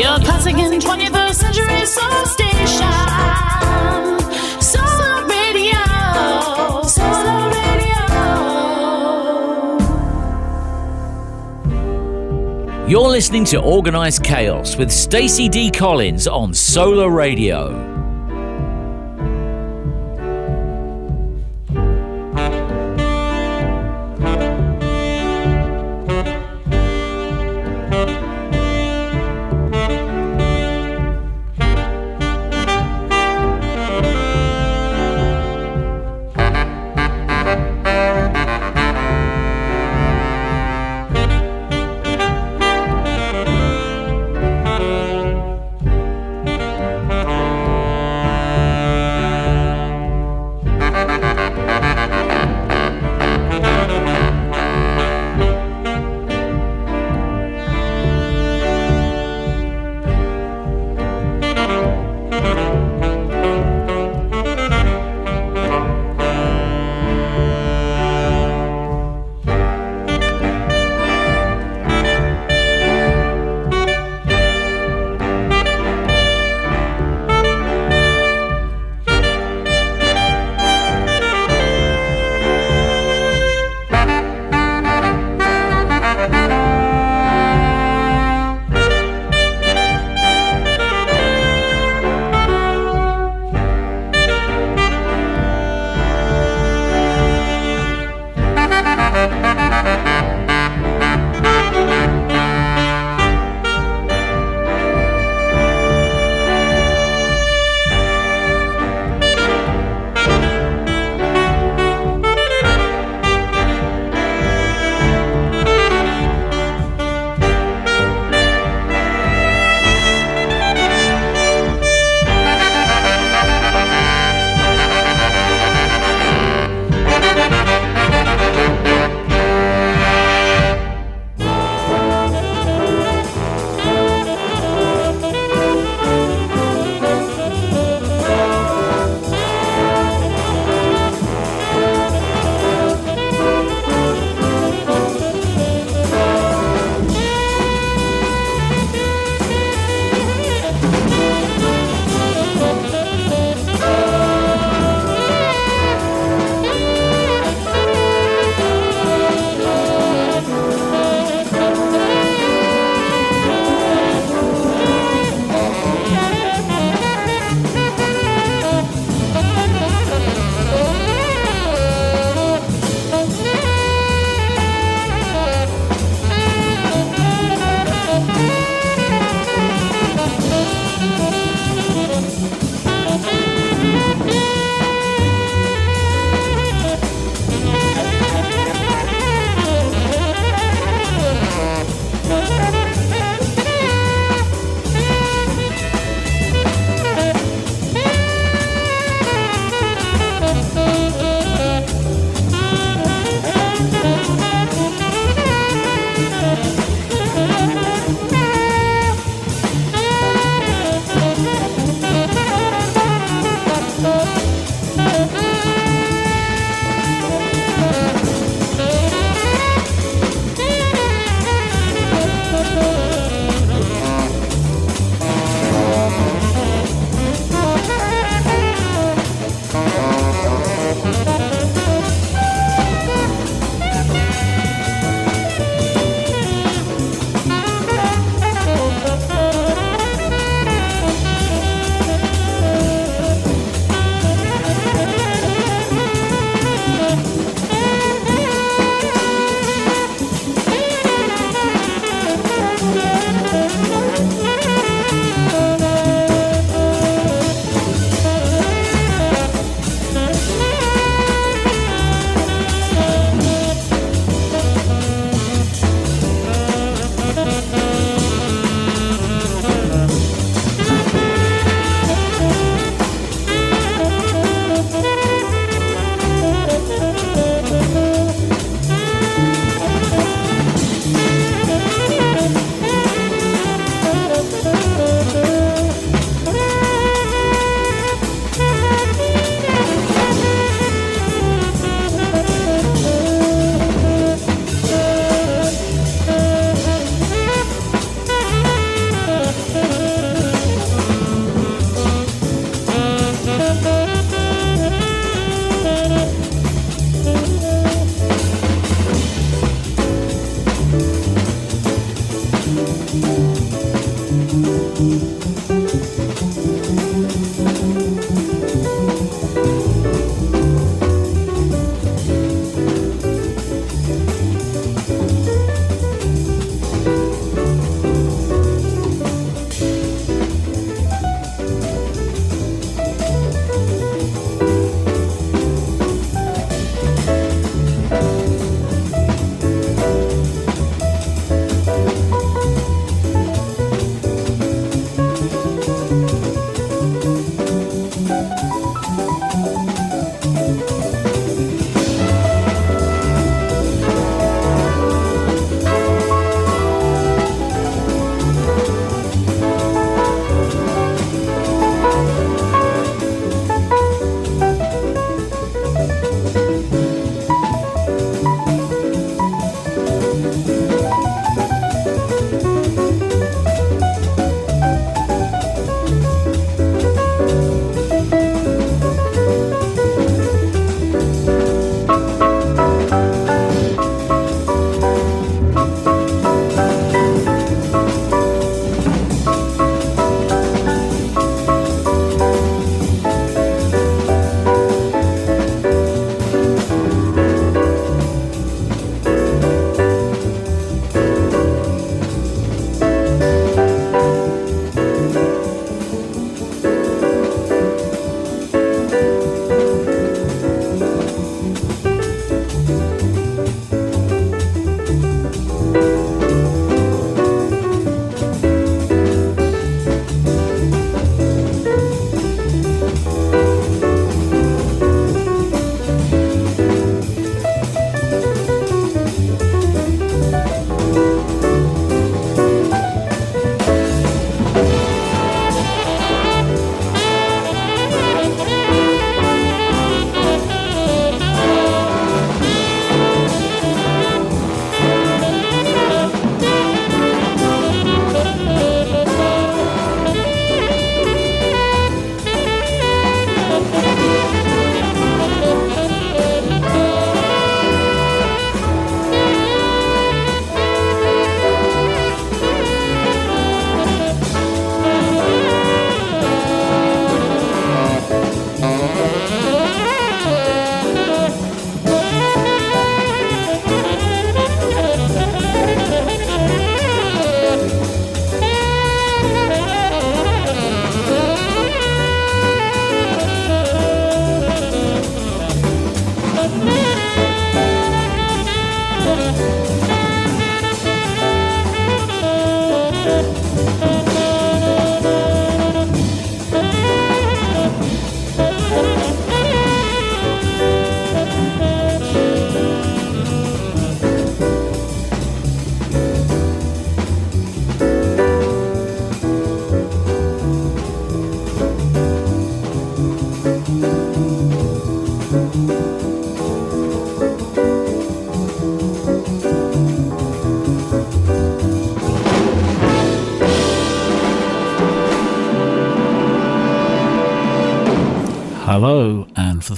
Your classic and 21st century soul station. Solar Radio. Solar Radio. You're listening to Organized Chaos with Stacey D. Collins on Solar Radio.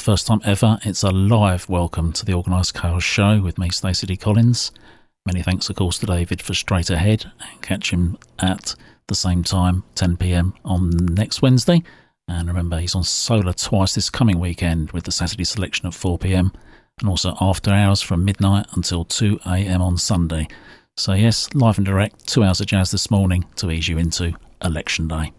First time ever, it's a live welcome to the Organised Chaos Show with me, Stacey D. Collins. Many thanks, of course, to David for Straight Ahead. And catch him at the same time, 10 pm on next Wednesday. And remember, he's on Solar twice this coming weekend with the Saturday selection at 4 pm and also after hours from midnight until 2 am on Sunday. So, yes, live and direct, two hours of jazz this morning to ease you into Election Day.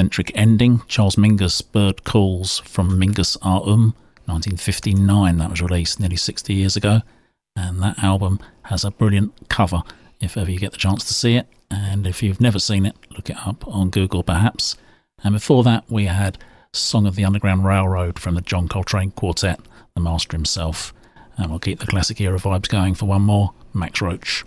Eccentric ending. Charles Mingus, Bird Calls from Mingus Autumn, 1959. That was released nearly 60 years ago. And that album has a brilliant cover if ever you get the chance to see it. And if you've never seen it, look it up on Google perhaps. And before that, we had Song of the Underground Railroad from the John Coltrane Quartet, the master himself. And we'll keep the classic era vibes going for one more Max Roach.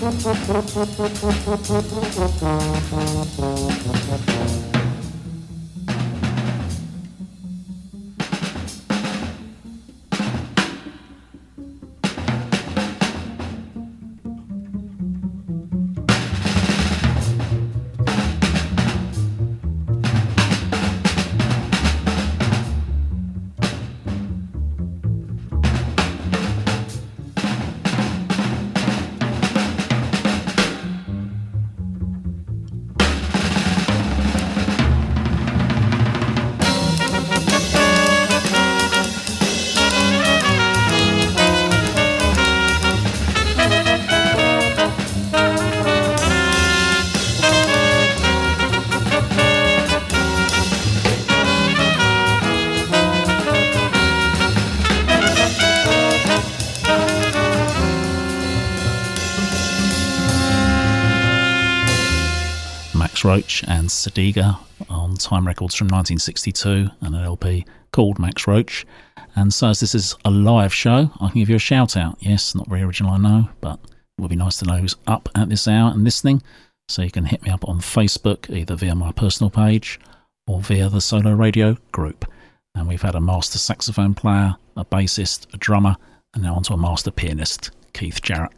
Thank you. Sadiga on Time Records from 1962 and an LP called Max Roach. And so, as this is a live show, I can give you a shout out. Yes, not very original, I know, but it would be nice to know who's up at this hour and listening. So, you can hit me up on Facebook, either via my personal page or via the Solar Radio group. And we've had a master saxophone player, a bassist, a drummer, and now onto a master pianist, Keith Jarrett.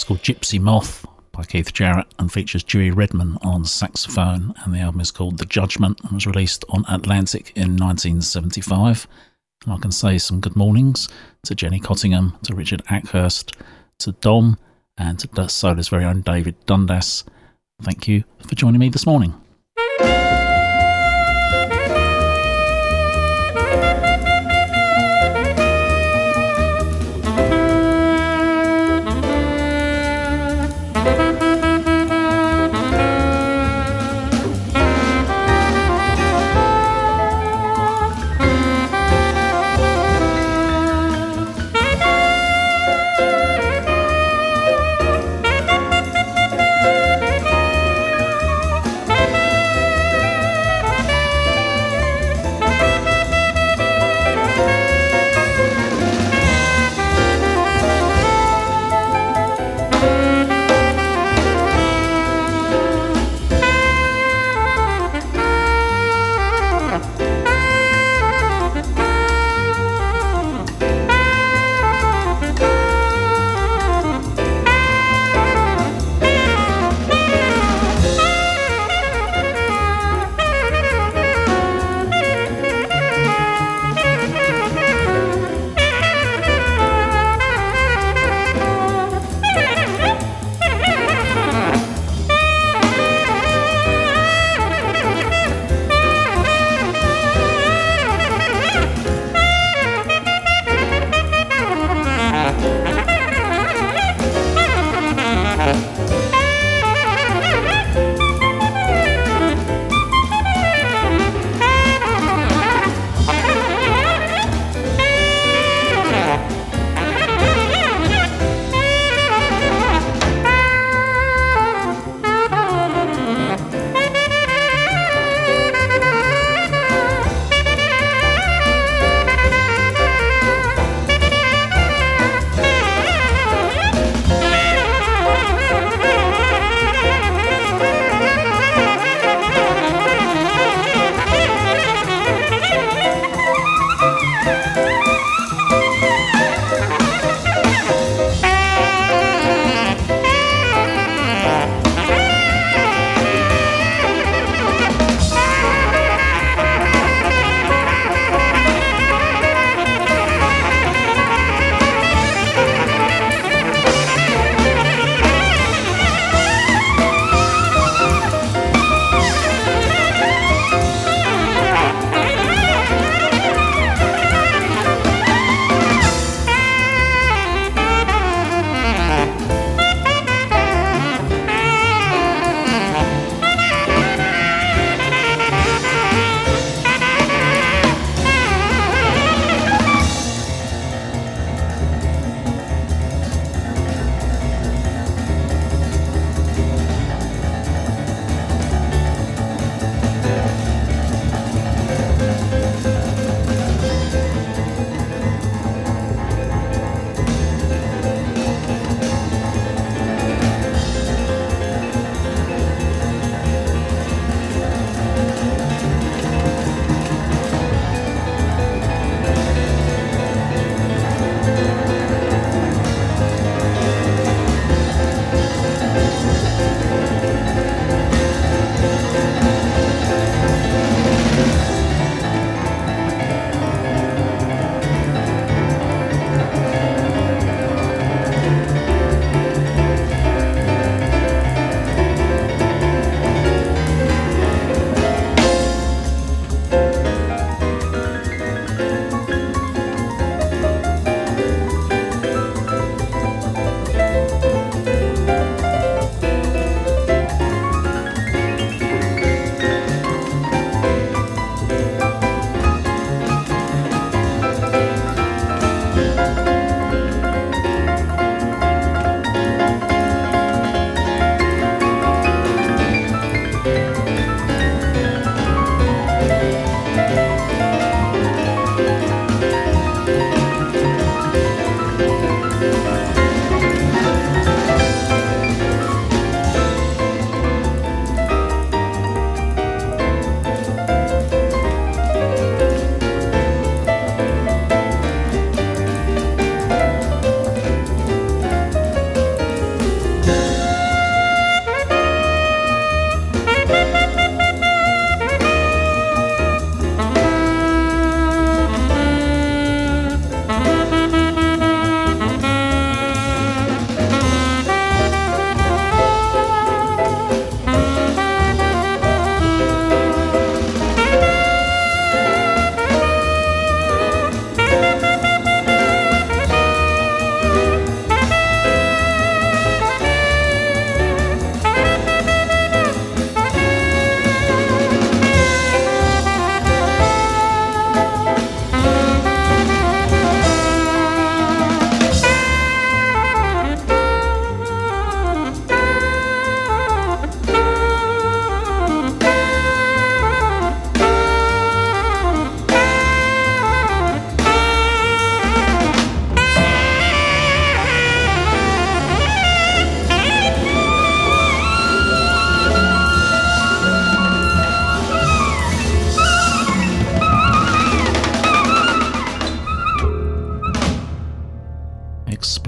Track's called Gypsy Moth by Keith Jarrett and features Dewey Redman on saxophone. And the album is called The Judgment and was released on Atlantic in 1975. And I can say some good mornings to Jenny Cottingham, to Richard Ackhurst, to Dom, and to Solar's very own David Dundas. Thank you for joining me this morning.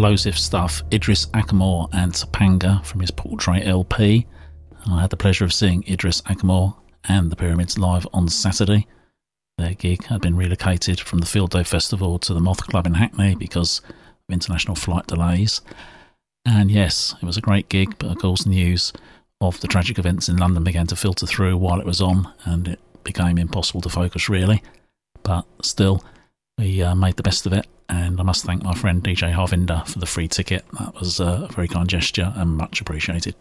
Explosive stuff. Idris Ackamoor and Topanga from his Portrait LP. I had the pleasure of seeing Idris Ackamoor and the Pyramids live on Saturday. Their gig had been relocated from the Field Day Festival to the Moth Club in Hackney because of international flight delays. And yes, it was a great gig, but of course, news of the tragic events in London began to filter through while it was on, and it became impossible to focus really. But still, we uh, made the best of it, and I must thank my friend DJ Harvinder for the free ticket. That was uh, a very kind gesture and much appreciated.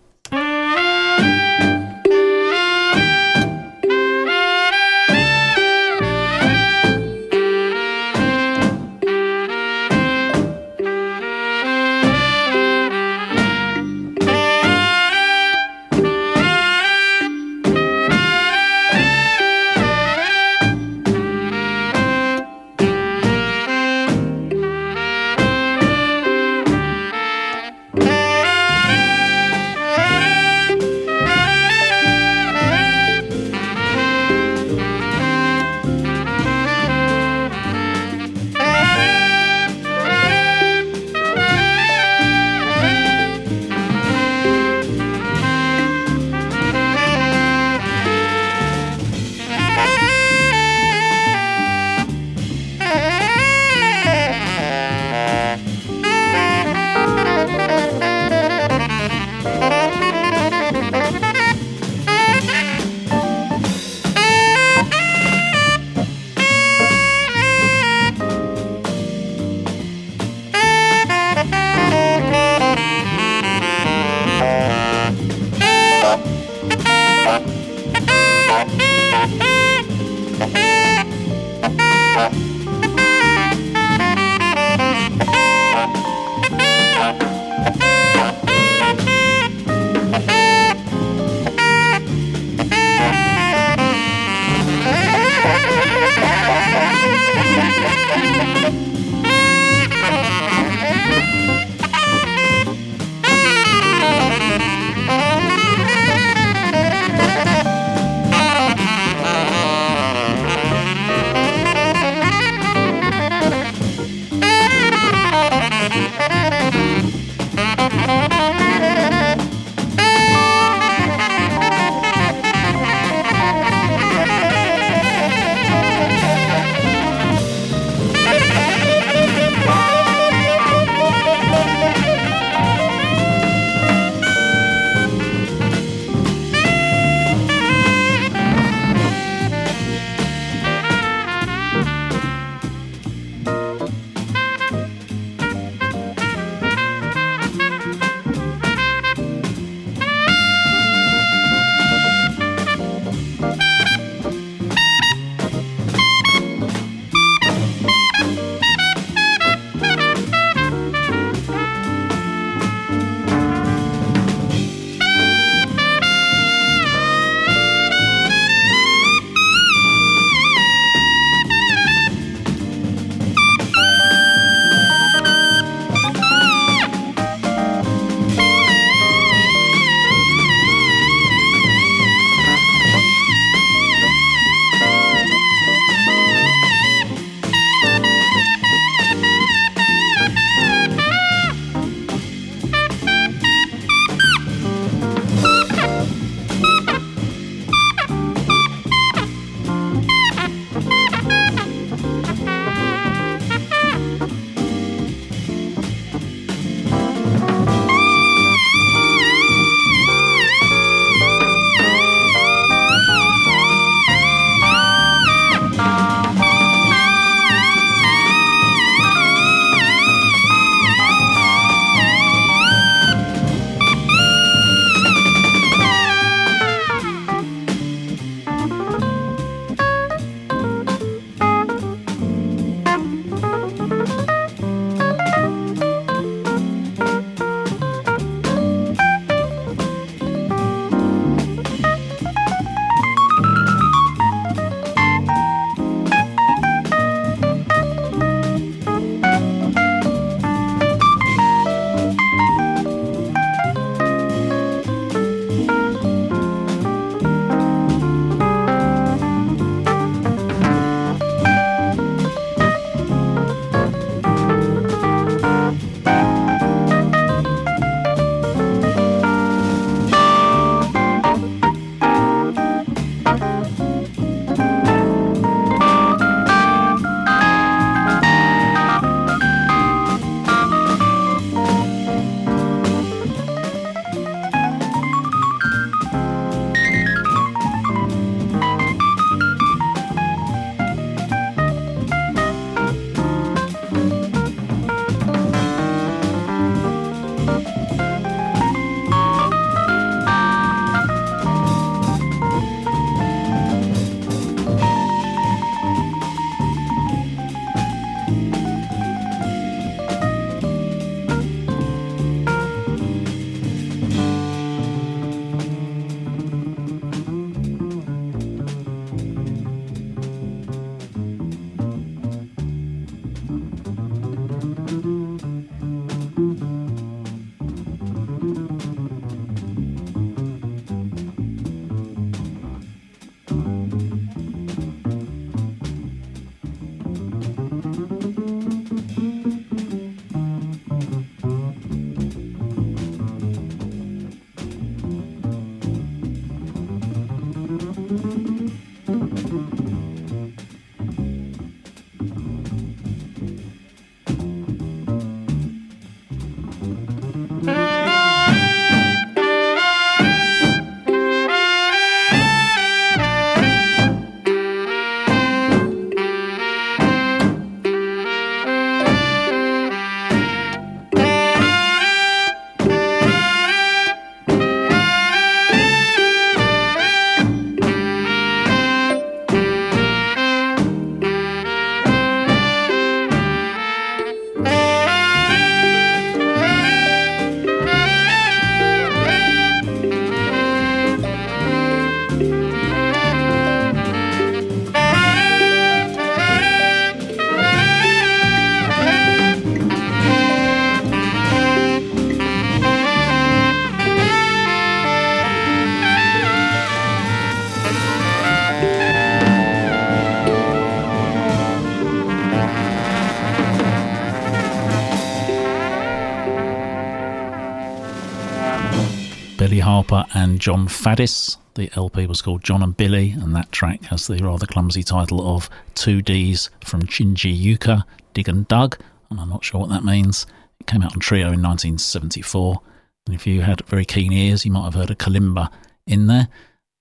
And Jon Faddis. The LP was called Jon and Billy, and that track has the rather clumsy title of Two Ds from Chinji Yuka, Dig and Dug, and I'm not sure what that means. It came out on Trio in 1974, and if you had very keen ears, you might have heard a kalimba in there,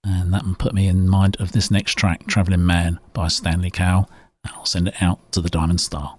and that put me in mind of this next track, Travelling Man by Stanley Cowell. And I'll send it out to the Diamond Star.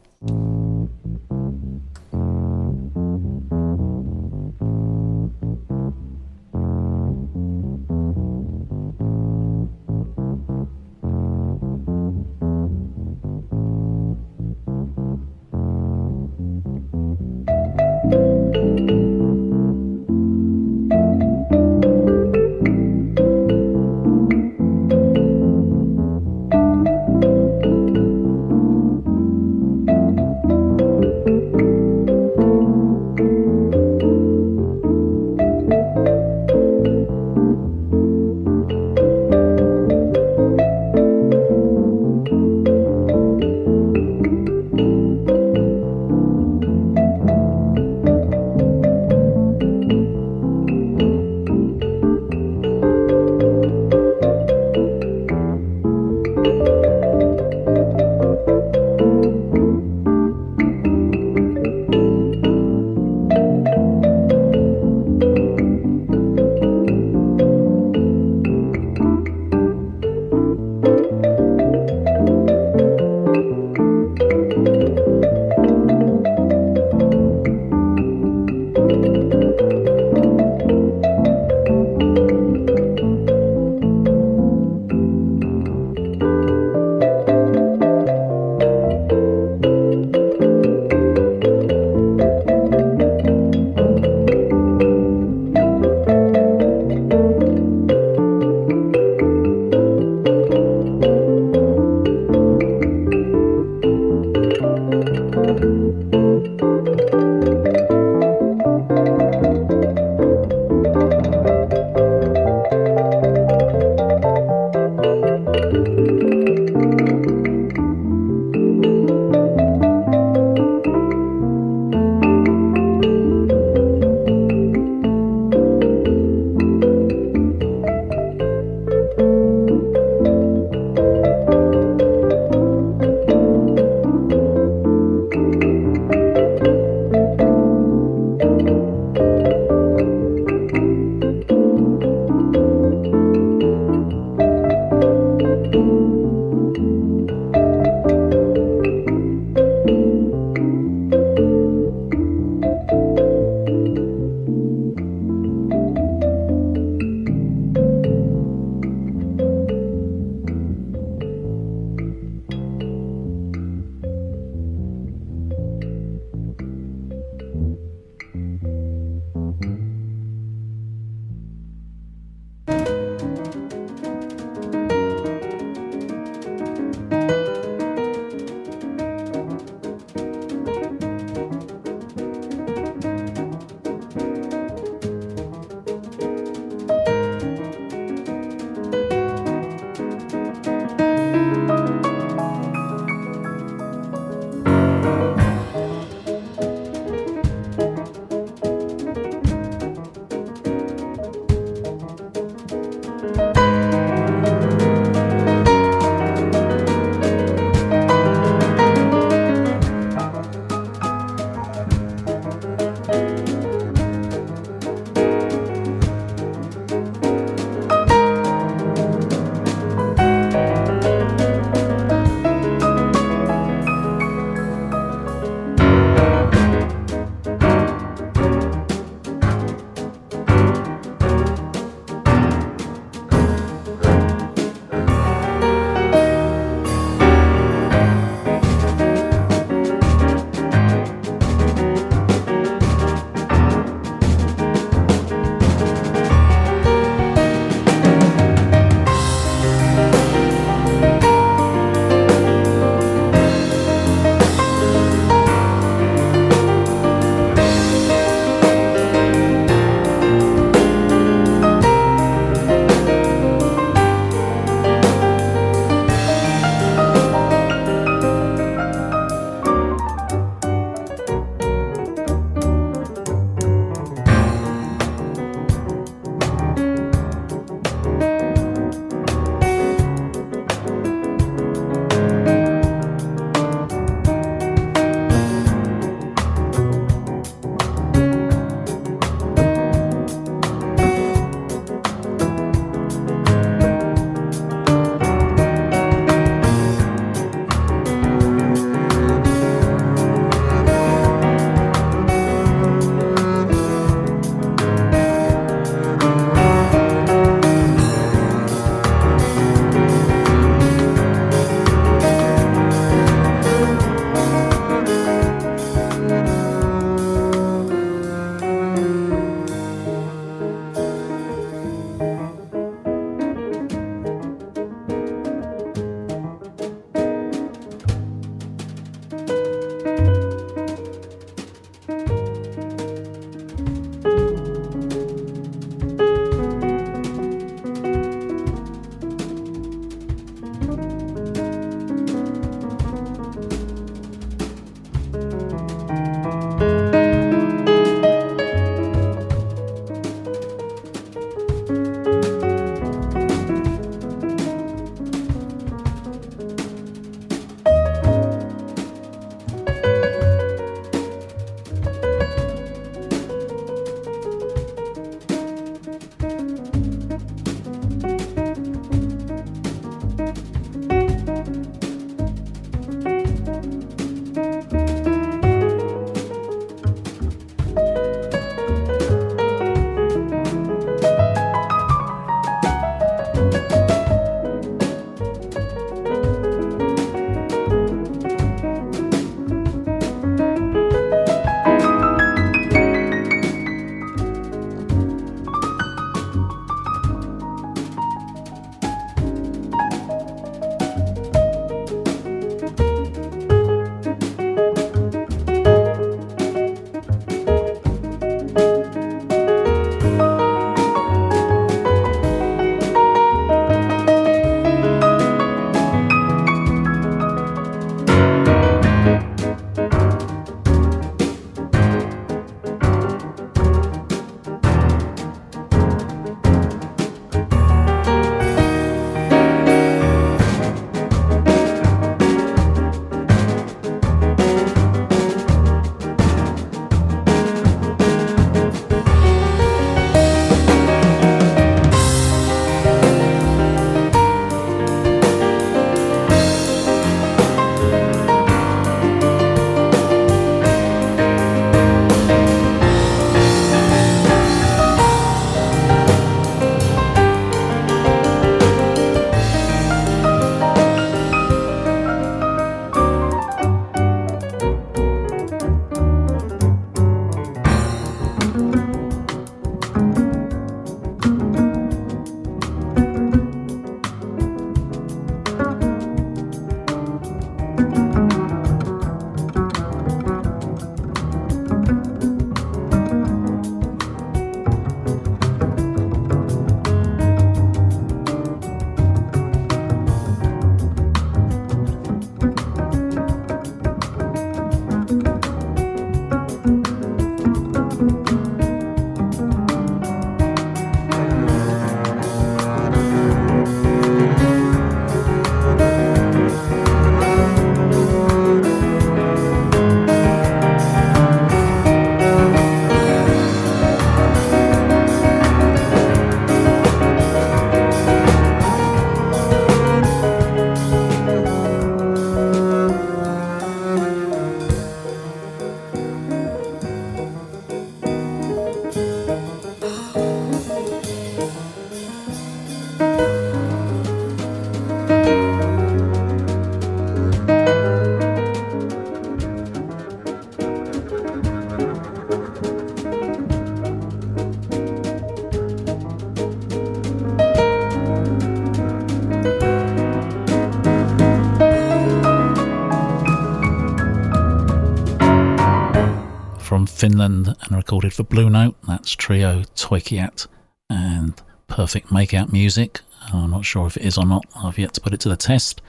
Finland and recorded for Blue Note. That's trio Töykeät and Perfect Makeout Music. I'm not sure if it is or not. I've yet to put it to the test.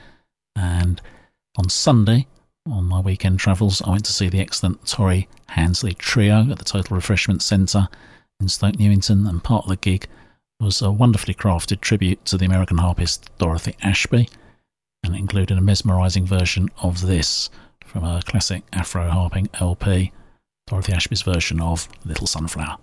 And on Sunday, on my weekend travels, I went to see the excellent Tori Handsley Trio at the Total Refreshment Centre in Stoke Newington, and part of the gig was a wonderfully crafted tribute to the American harpist Dorothy Ashby, and included a mesmerising version of this from a classic Afro harping LP, Dorothy Ashby's version of Little Sunflower.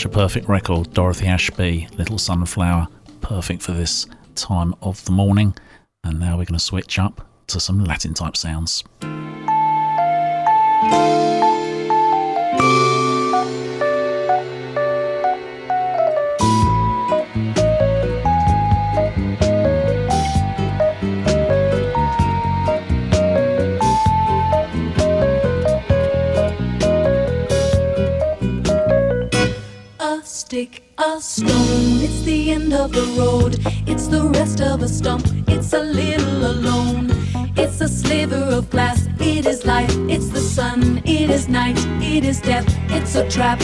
Such a perfect record. Dorothy Ashby, Little Sunflower, perfect for this time of the morning. And now we're going to switch up to some Latin type sounds. Trap,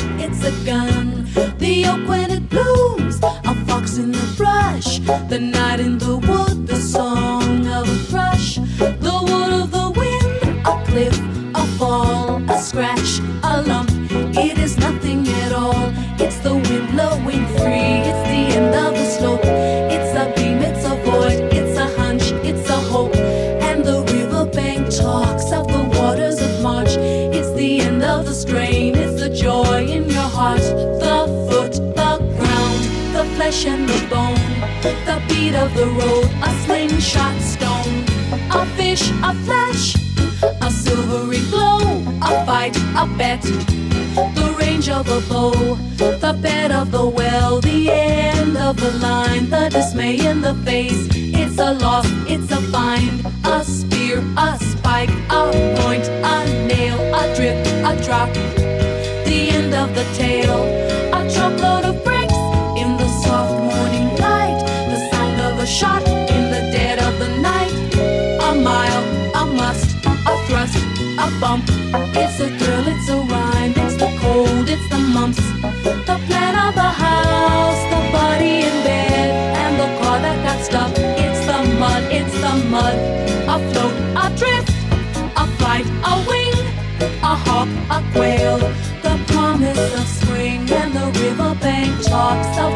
flesh and the bone, the beat of the road, a slingshot stone, a fish, a flash, a silvery glow, a fight, a bet, the range of a bow, the bed of the well, the end of the line, the dismay in the face. It's a loss, it's a find, a spear, a spike, a point, a nail, a drip, a drop, the end of the tale, a truckload of bricks. shot in the dead of the night. A mile, a must, a thrust, a bump. It's a thrill, it's a rhyme. It's the cold, it's the mumps. The plan of the house, the body in bed, and the car that got stuck. It's the mud, it's the mud. A float, a drift, a flight, a wing, a hawk, a quail. The promise of spring and the riverbank chalks of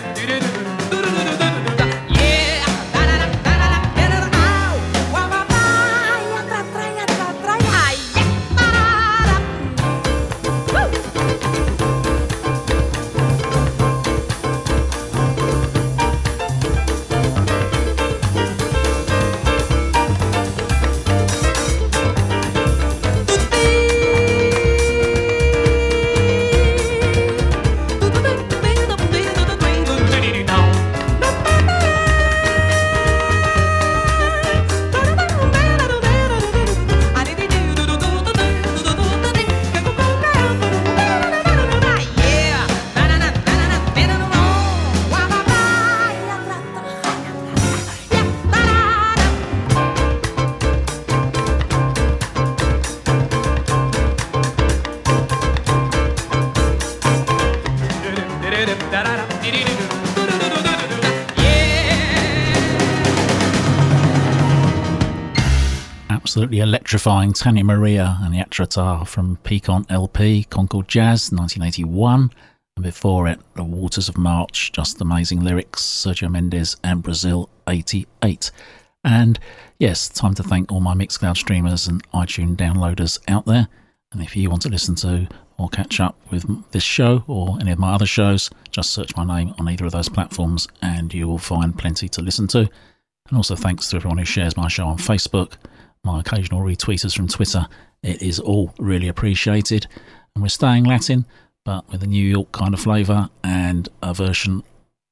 absolutely electrifying Tania Maria and the Yatra-Ta from Piquant LP, Concord Jazz, 1981. And before it, The Waters of March, just amazing lyrics, Sergio Mendes and Brasil, 88. And yes, time to thank all my Mixcloud streamers and iTunes downloaders out there. And if you want to listen to or catch up with this show or any of my other shows, just search my name on either of those platforms and you will find plenty to listen to. And also thanks to everyone who shares my show on Facebook occasional retweeters from Twitter. It is all really appreciated. And we're staying Latin, but with a New York kind of flavour and a version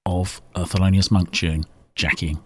of a Thelonious Monk tune, Jackie.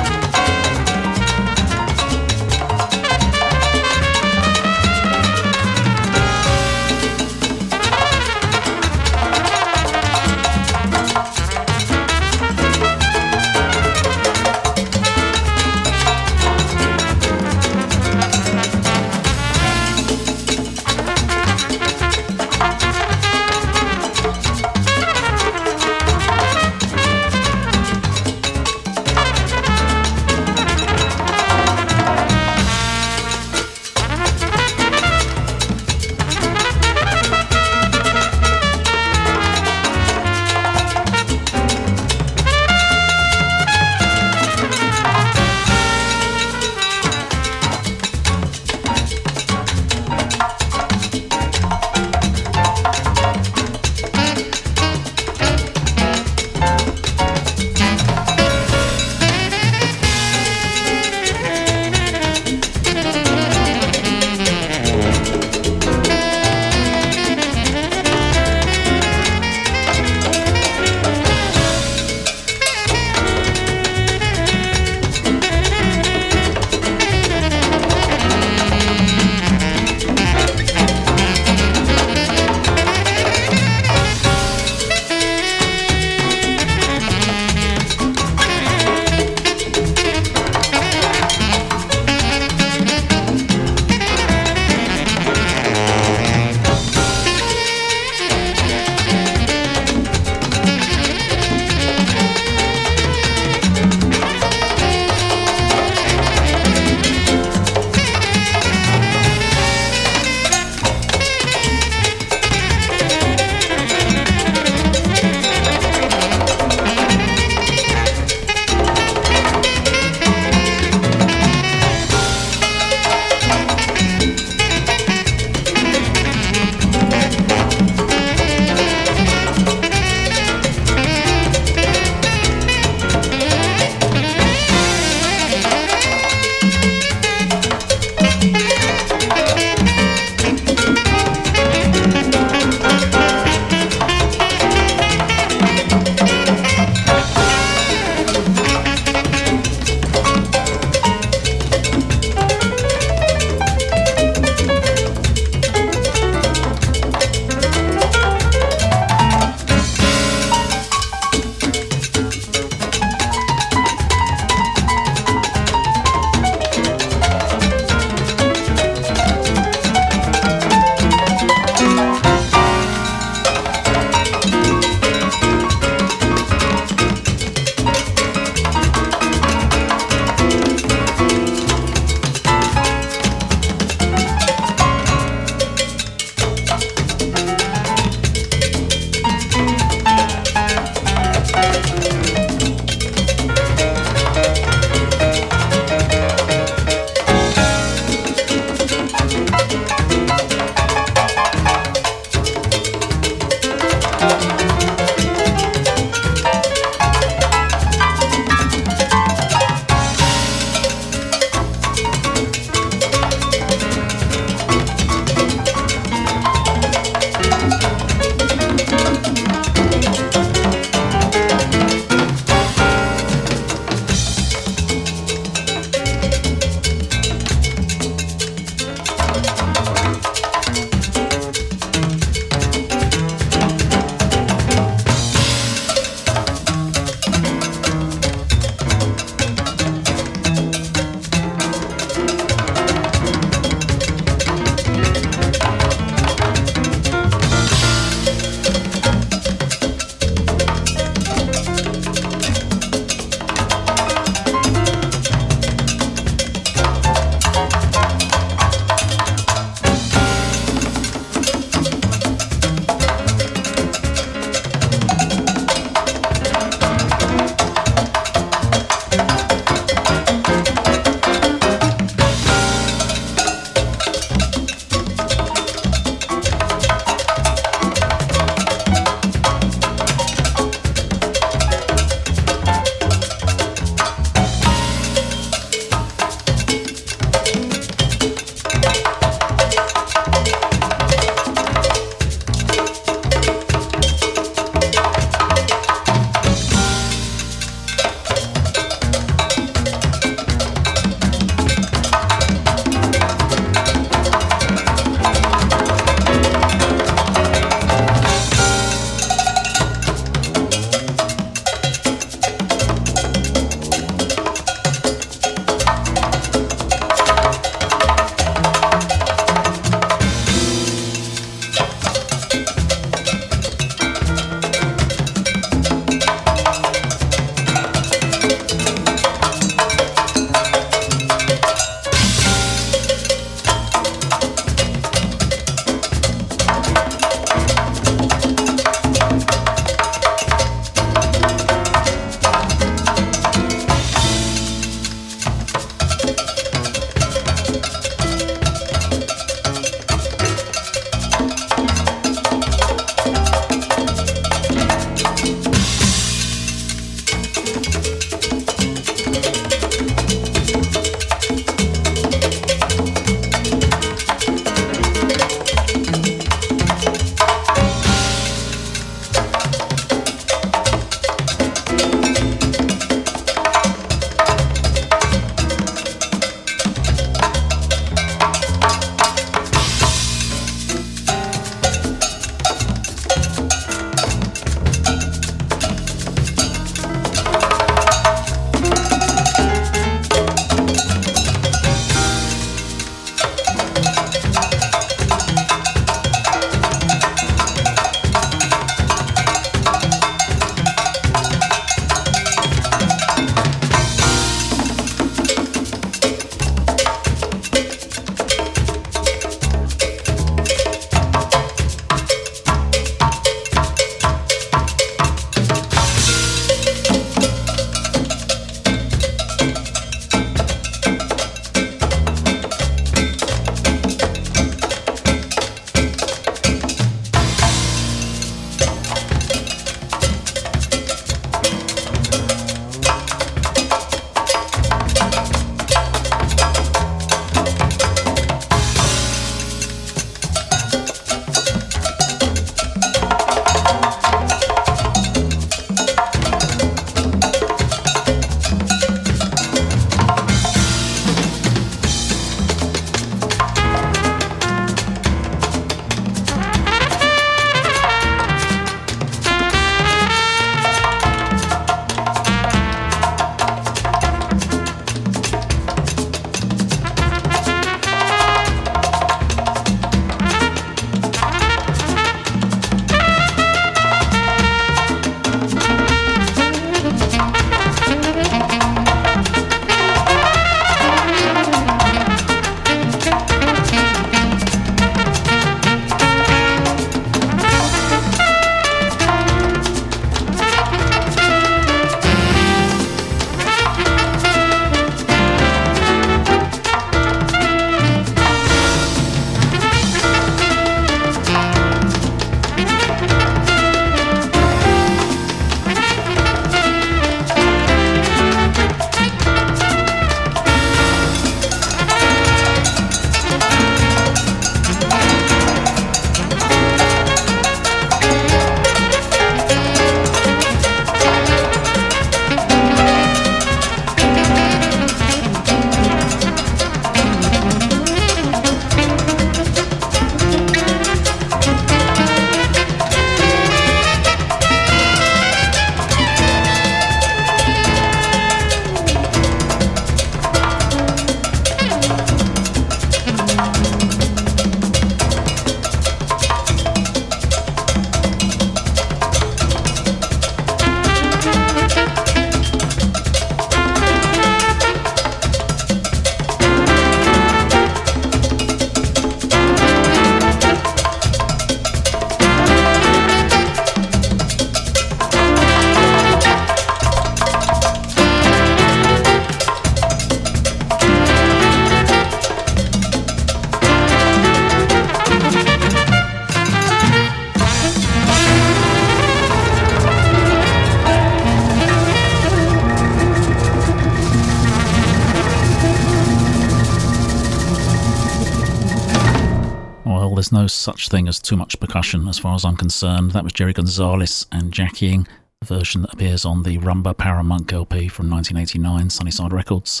No such thing as too much percussion as far as I'm concerned. That was Jerry Gonzalez and Jackie-ing, the version that appears on the Rumba Para Monk LP from 1989, Sunnyside Records.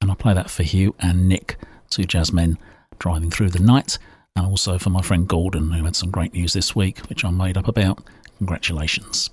And I'll play that for Hugh and Nick, two jazzmen driving through the night, and also for my friend Gordon, who had some great news this week, which I'm made up about. Congratulations.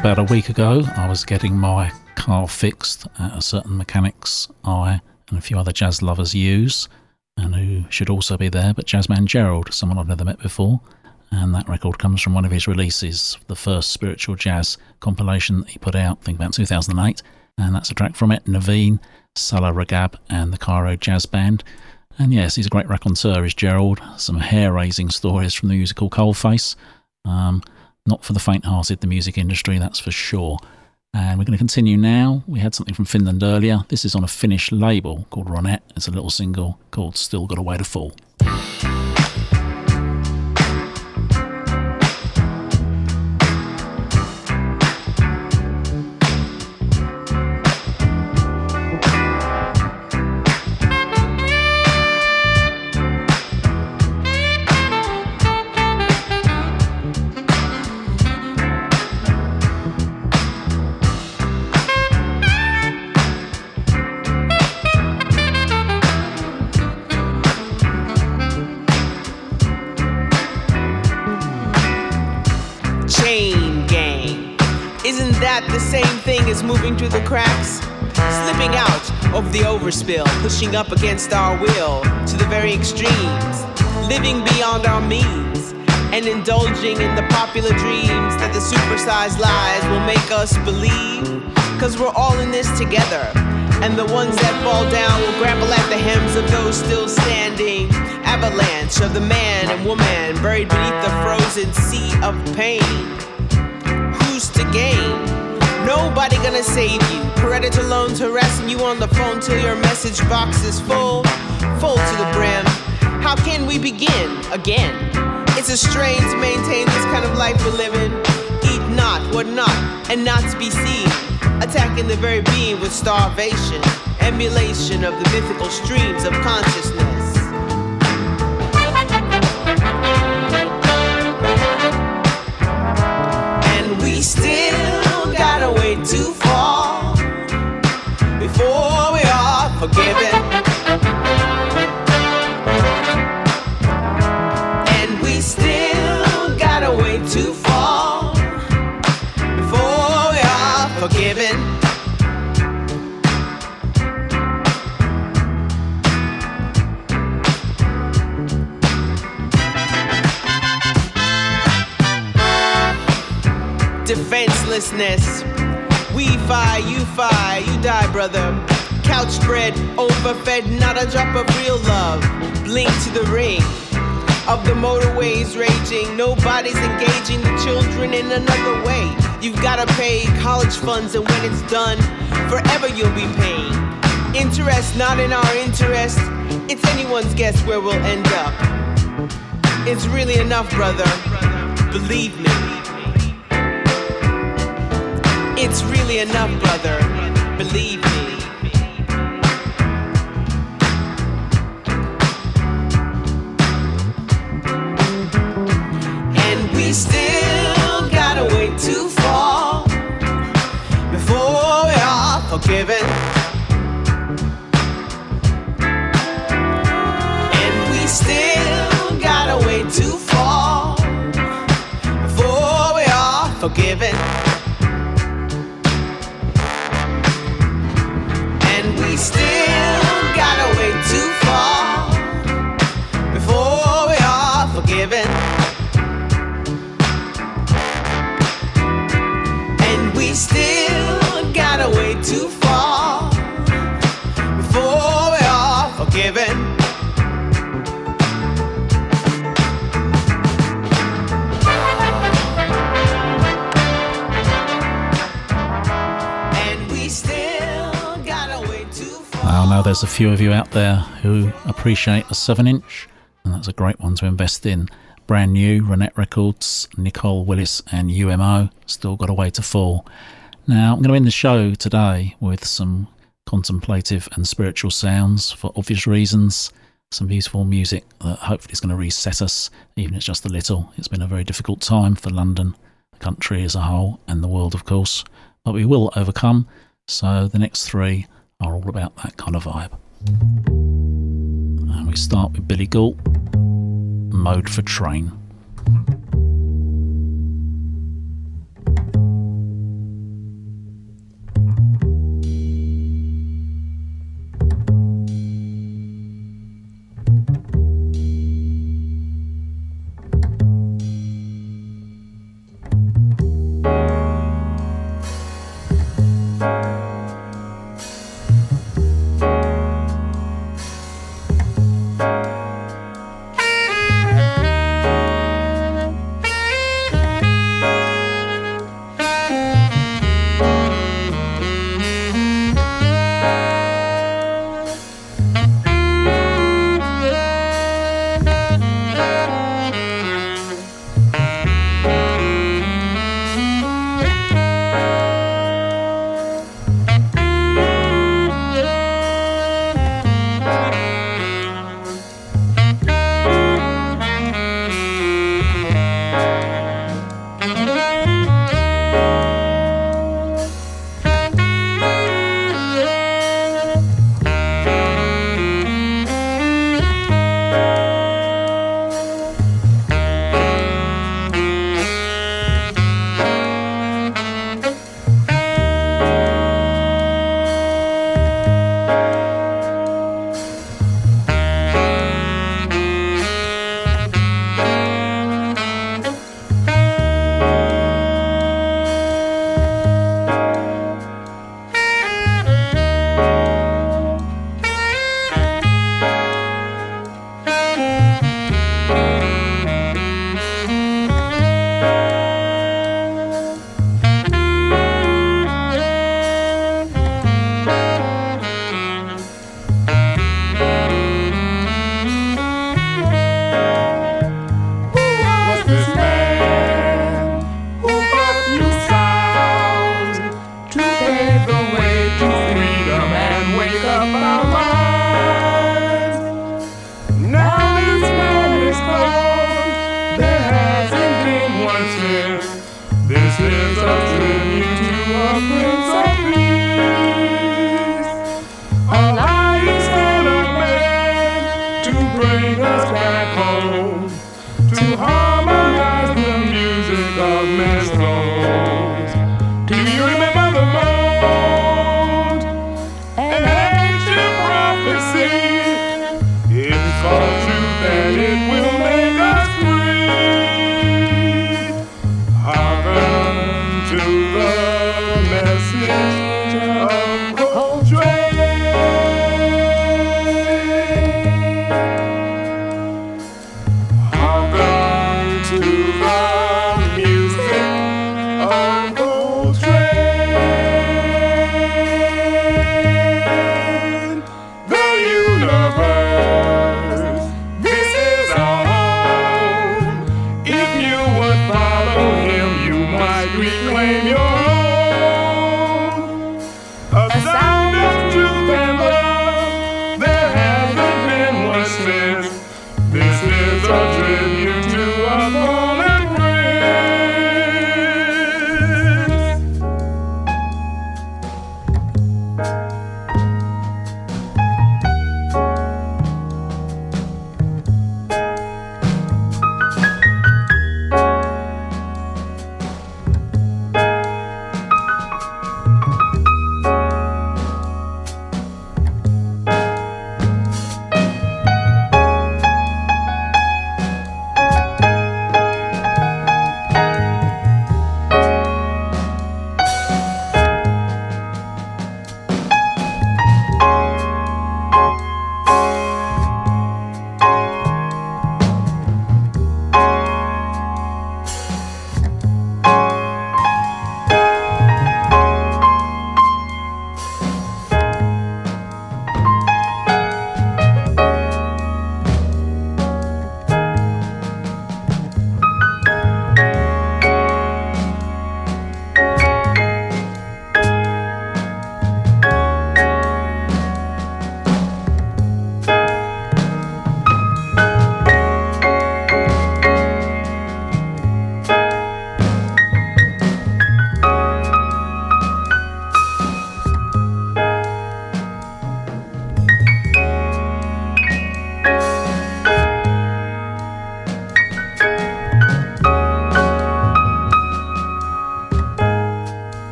About a week ago, I was getting my car fixed at a certain mechanics I and a few other jazz lovers use, and who should also be there, but Jazzman Gerald, someone I've never met before. And that record comes from one of his releases, the first spiritual jazz compilation that he put out, I think about 2008. And that's a track from it Neveen, Salah Ragab, and the Cairo Jazz Band. And yes, he's a great raconteur, is Gerald. Some hair raising stories from the musical Coalface. Um, not for the faint hearted, the music industry, that's for sure. And we're going to continue now. We had something from Finland earlier. This is on a Finnish label called Ronette. It's a little single called Still Got a Way to Fall. Overspill, pushing up against our will to the very extremes, living beyond our means, and indulging in the popular dreams that the supersized lies will make us believe. Cause we're all in this together, and the ones that fall down will grapple at the hems of those still standing. Avalanche of the man and woman buried beneath the frozen sea of pain. Who's to gain? Nobody gonna save you. Predator loans harassing you on the phone till your message box is full, full to the brim. How can we begin again? It's a strain to maintain this kind of life we're living. Eat not what not, and not to be seen. Attacking the very being with starvation, emulation of the mythical streams of consciousness. We fi, you fi, you die, brother. Couch spread, overfed, not a drop of real love. Blink to the ring of the motorways raging. Nobody's engaging the children in another way. You've gotta pay college funds, and when it's done, forever you'll be paying. Interest not in our interest. It's anyone's guess where we'll end up. It's really enough, brother. Believe me. It's really enough, brother. Believe me. There's a few of you out there who appreciate a 7 inch, and that's a great one to invest in. Brand new, Ronette Records, Nicole Willis, and UMO. Still got a way to fall. Now, I'm going to end the show today with some contemplative and spiritual sounds for obvious reasons. Some beautiful music that hopefully is going to reset us, even if it's just a little. It's been a very difficult time for London, the country as a whole, and the world, of course. But we will overcome. So the next three are all about that kind of vibe. And we start with Billy Gault, Mode for Trane.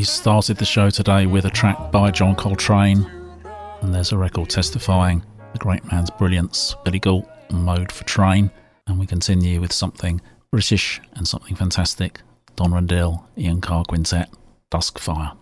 We started the show today with a track by John Coltrane, and there's a record testifying the great man's brilliance, Billy Gault, Mode for Trane, and we continue with something British and something fantastic, Don Rendell, Ian Carr Quintet, Dusk Fire.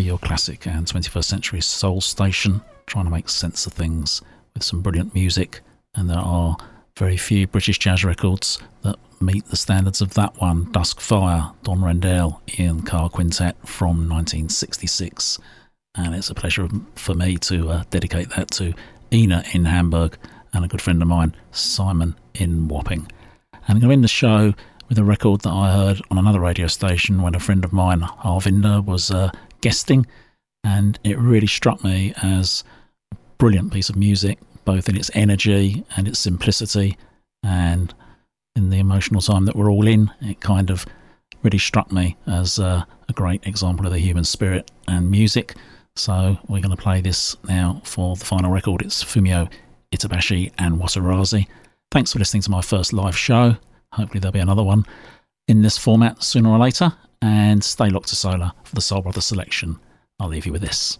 Your classic and 21st century soul station, trying to make sense of things with some brilliant music. And there are very few British jazz records that meet the standards of that one Dusk Fire, Don Rendell, Ian Carr Quintet from 1966. And it's a pleasure for me to uh, dedicate that to Ina in Hamburg and a good friend of mine, Simon in Wapping. And I'm going to end the show with a record that I heard on another radio station when a friend of mine, Harvinder, was uh, guesting, and it really struck me as a brilliant piece of music, both in its energy and its simplicity, and in the emotional time that we're all in. It kind of really struck me as a great example of the human spirit and music. So we're going to play this now for the final record. It's Fumio Itabashi and Watarase. Thanks for listening to my first live show. Hopefully, there'll be another one in this format sooner or later. And stay locked to Solar for the Soul Brother selection. I'll leave you with this.